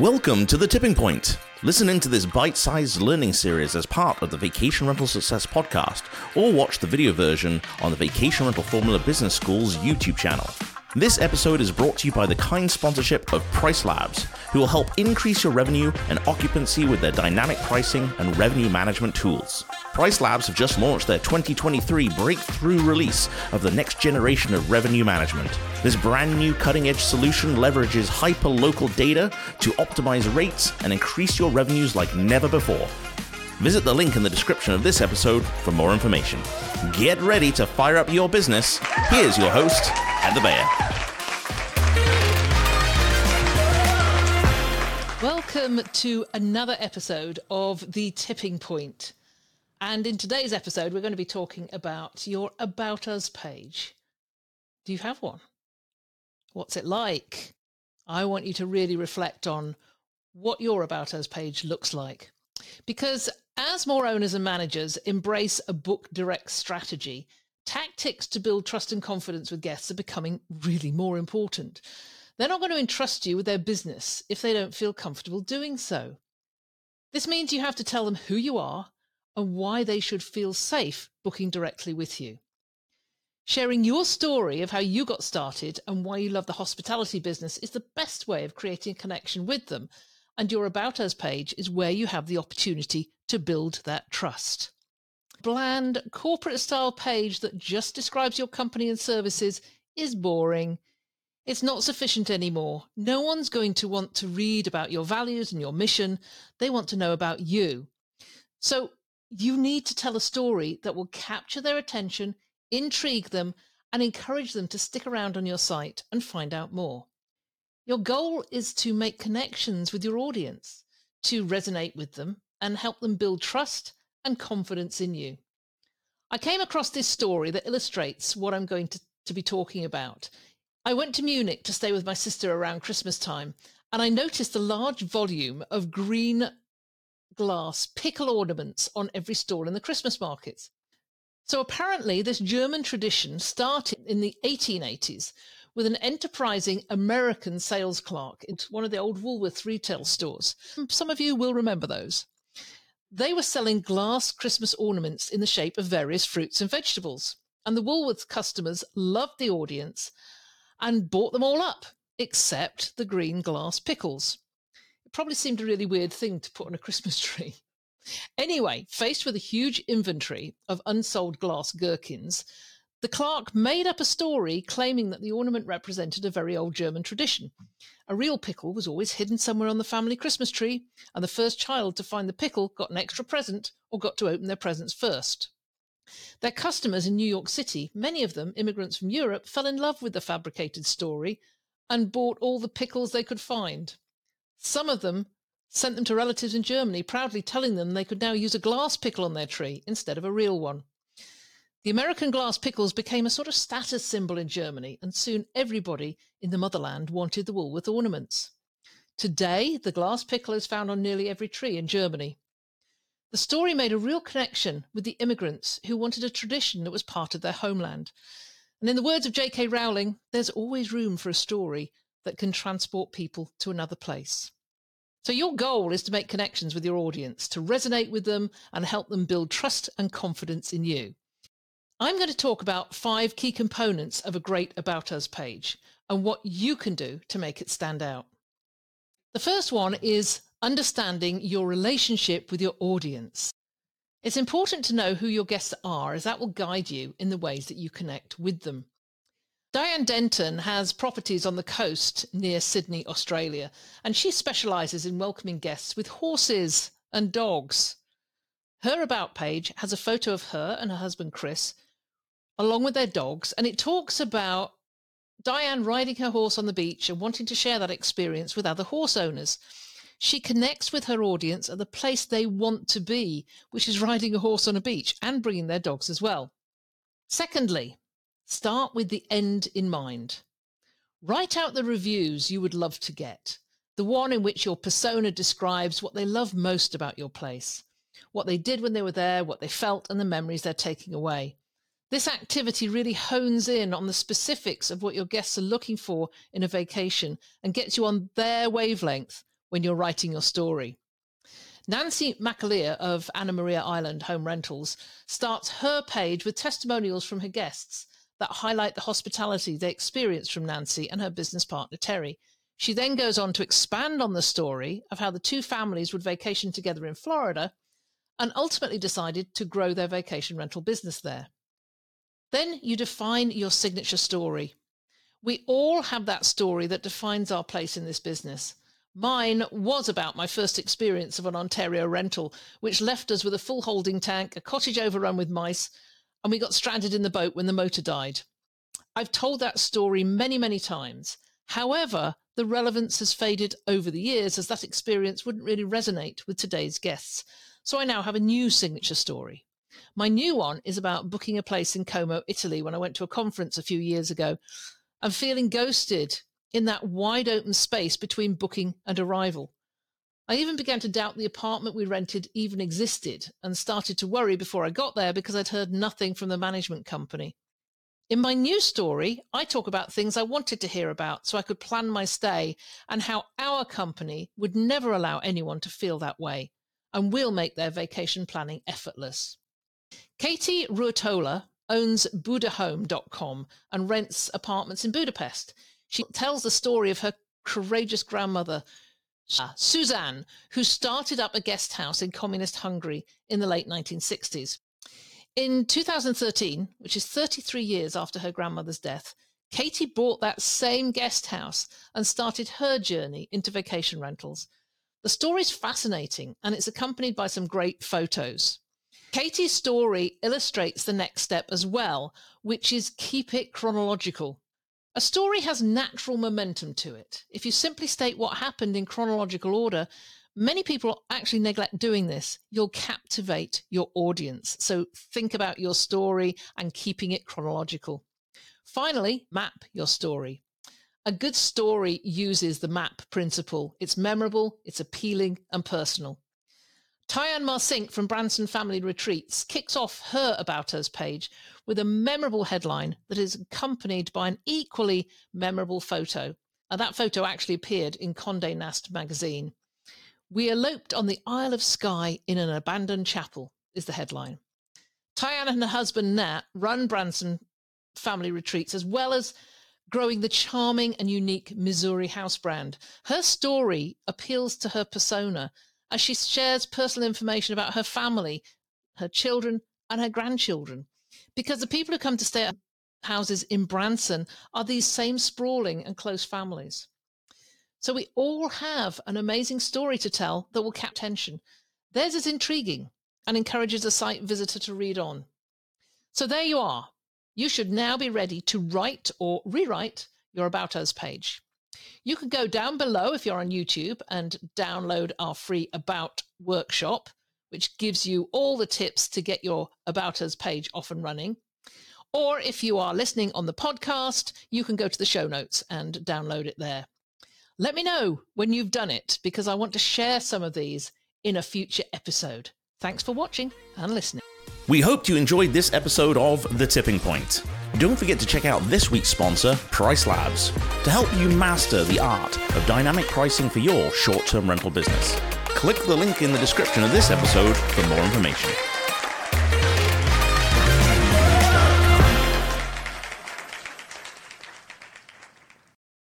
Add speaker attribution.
Speaker 1: Welcome to The Tipping Point. Listen into this bite sized learning series as part of the Vacation Rental Success podcast, or watch the video version on the Vacation Rental Formula Business School's YouTube channel. This episode is brought to you by the kind sponsorship of PriceLabs, who will help increase your revenue and occupancy with their dynamic pricing and revenue management tools. PriceLabs have just launched their 2023 breakthrough release of the next generation of revenue management. This brand new cutting edge solution leverages hyper local data to optimize rates and increase your revenues like never before. Visit the link in the description of this episode for more information. Get ready to fire up your business. Here's your host, Heather Bayer.
Speaker 2: Welcome to another episode of The Tipping Point. And in today's episode, we're going to be talking about your About Us page. Do you have one? What's it like? I want you to really reflect on what your About Us page looks like. Because as more owners and managers embrace a book direct strategy, tactics to build trust and confidence with guests are becoming really more important. They're not going to entrust you with their business if they don't feel comfortable doing so. This means you have to tell them who you are and why they should feel safe booking directly with you. Sharing your story of how you got started and why you love the hospitality business is the best way of creating a connection with them and your About Us page is where you have the opportunity to build that trust. Bland corporate style page that just describes your company and services is boring. It's not sufficient anymore. No one's going to want to read about your values and your mission. They want to know about you. So you need to tell a story that will capture their attention, intrigue them, and encourage them to stick around on your site and find out more. Your goal is to make connections with your audience, to resonate with them, and help them build trust and confidence in you. I came across this story that illustrates what I'm going to, to be talking about. I went to Munich to stay with my sister around Christmas time, and I noticed a large volume of green glass pickle ornaments on every stall in the Christmas markets. So apparently, this German tradition started in the 1880s with an enterprising American sales clerk in one of the old Woolworth retail stores. Some of you will remember those. They were selling glass Christmas ornaments in the shape of various fruits and vegetables. And the Woolworth customers loved the audience and bought them all up, except the green glass pickles. Probably seemed a really weird thing to put on a Christmas tree. Anyway, faced with a huge inventory of unsold glass gherkins, the clerk made up a story claiming that the ornament represented a very old German tradition. A real pickle was always hidden somewhere on the family Christmas tree, and the first child to find the pickle got an extra present or got to open their presents first. Their customers in New York City, many of them immigrants from Europe, fell in love with the fabricated story and bought all the pickles they could find. Some of them sent them to relatives in Germany, proudly telling them they could now use a glass pickle on their tree instead of a real one. The American glass pickles became a sort of status symbol in Germany, and soon everybody in the motherland wanted the Woolworth ornaments. Today, the glass pickle is found on nearly every tree in Germany. The story made a real connection with the immigrants who wanted a tradition that was part of their homeland. And in the words of J.K. Rowling, there's always room for a story that can transport people to another place. So, your goal is to make connections with your audience, to resonate with them, and help them build trust and confidence in you. I'm going to talk about five key components of a great About Us page and what you can do to make it stand out. The first one is understanding your relationship with your audience. It's important to know who your guests are, as that will guide you in the ways that you connect with them. Diane Denton has properties on the coast near Sydney, Australia, and she specialises in welcoming guests with horses and dogs. Her About page has a photo of her and her husband Chris along with their dogs. And it talks about Diane riding her horse on the beach and wanting to share that experience with other horse owners. She connects with her audience at the place they want to be, which is riding a horse on a beach and bringing their dogs as well. Secondly, start with the end in mind. Write out the reviews you would love to get, the one in which your persona describes what they love most about your place, what they did when they were there, what they felt, and the memories they're taking away. This activity really hones in on the specifics of what your guests are looking for in a vacation and gets you on their wavelength when you're writing your story. Nancy McAleer of Anna Maria Island Home Rentals starts her page with testimonials from her guests that highlight the hospitality they experienced from Nancy and her business partner Terry. She then goes on to expand on the story of how the two families would vacation together in Florida and ultimately decided to grow their vacation rental business there. Then you define your signature story. We all have that story that defines our place in this business. Mine was about my first experience of an Ontario rental, which left us with a full holding tank, a cottage overrun with mice, and we got stranded in the boat when the motor died. I've told that story many, many times. However, the relevance has faded over the years as that experience wouldn't really resonate with today's guests. So I now have a new signature story. My new one is about booking a place in Como, Italy, when I went to a conference a few years ago and feeling ghosted in that wide open space between booking and arrival. I even began to doubt the apartment we rented even existed and started to worry before I got there because I'd heard nothing from the management company. In my new story, I talk about things I wanted to hear about so I could plan my stay and how our company would never allow anyone to feel that way and will make their vacation planning effortless. Katie Ruotola owns budahome.com and rents apartments in Budapest. She tells the story of her courageous grandmother, Ah, Suzanne, who started up a guest house in communist Hungary in the late 1960s. In 2013, which is 33 years after her grandmother's death, Katie bought that same guest house and started her journey into vacation rentals. The story is fascinating and it's accompanied by some great photos. Katie's story illustrates the next step as well, which is keep it chronological. A story has natural momentum to it. If you simply state what happened in chronological order, many people actually neglect doing this. You'll captivate your audience. So think about your story and keeping it chronological. Finally, map your story. A good story uses the map principle. It's memorable, it's appealing, and personal. Tyann Marcink from Branson Family Retreats kicks off her About Us page with a memorable headline that is accompanied by an equally memorable photo. And that photo actually appeared in Condé Nast magazine. We eloped on the Isle of Skye in an abandoned chapel, is the headline. Tyann and her husband Nat run Branson Family Retreats as well as growing the charming and unique Missouri house brand. Her story appeals to her persona as she shares personal information about her family, her children, and her grandchildren. Because the people who come to stay at houses in Branson are these same sprawling and close families. So we all have an amazing story to tell that will capture attention. Theirs is intriguing and encourages a site visitor to read on. So there you are. You should now be ready to write or rewrite your About Us page. You can go down below if you're on YouTube and download our free About workshop, which gives you all the tips to get your About Us page off and running. Or if you are listening on the podcast, you can go to the show notes and download it there. Let me know when you've done it because I want to share some of these in a future episode. Thanks for watching and listening.
Speaker 1: We hope you enjoyed this episode of The Tipping Point. Don't forget to check out this week's sponsor, PriceLabs, to help you master the art of dynamic pricing for your short term rental business. Click the link in the description of this episode for more information.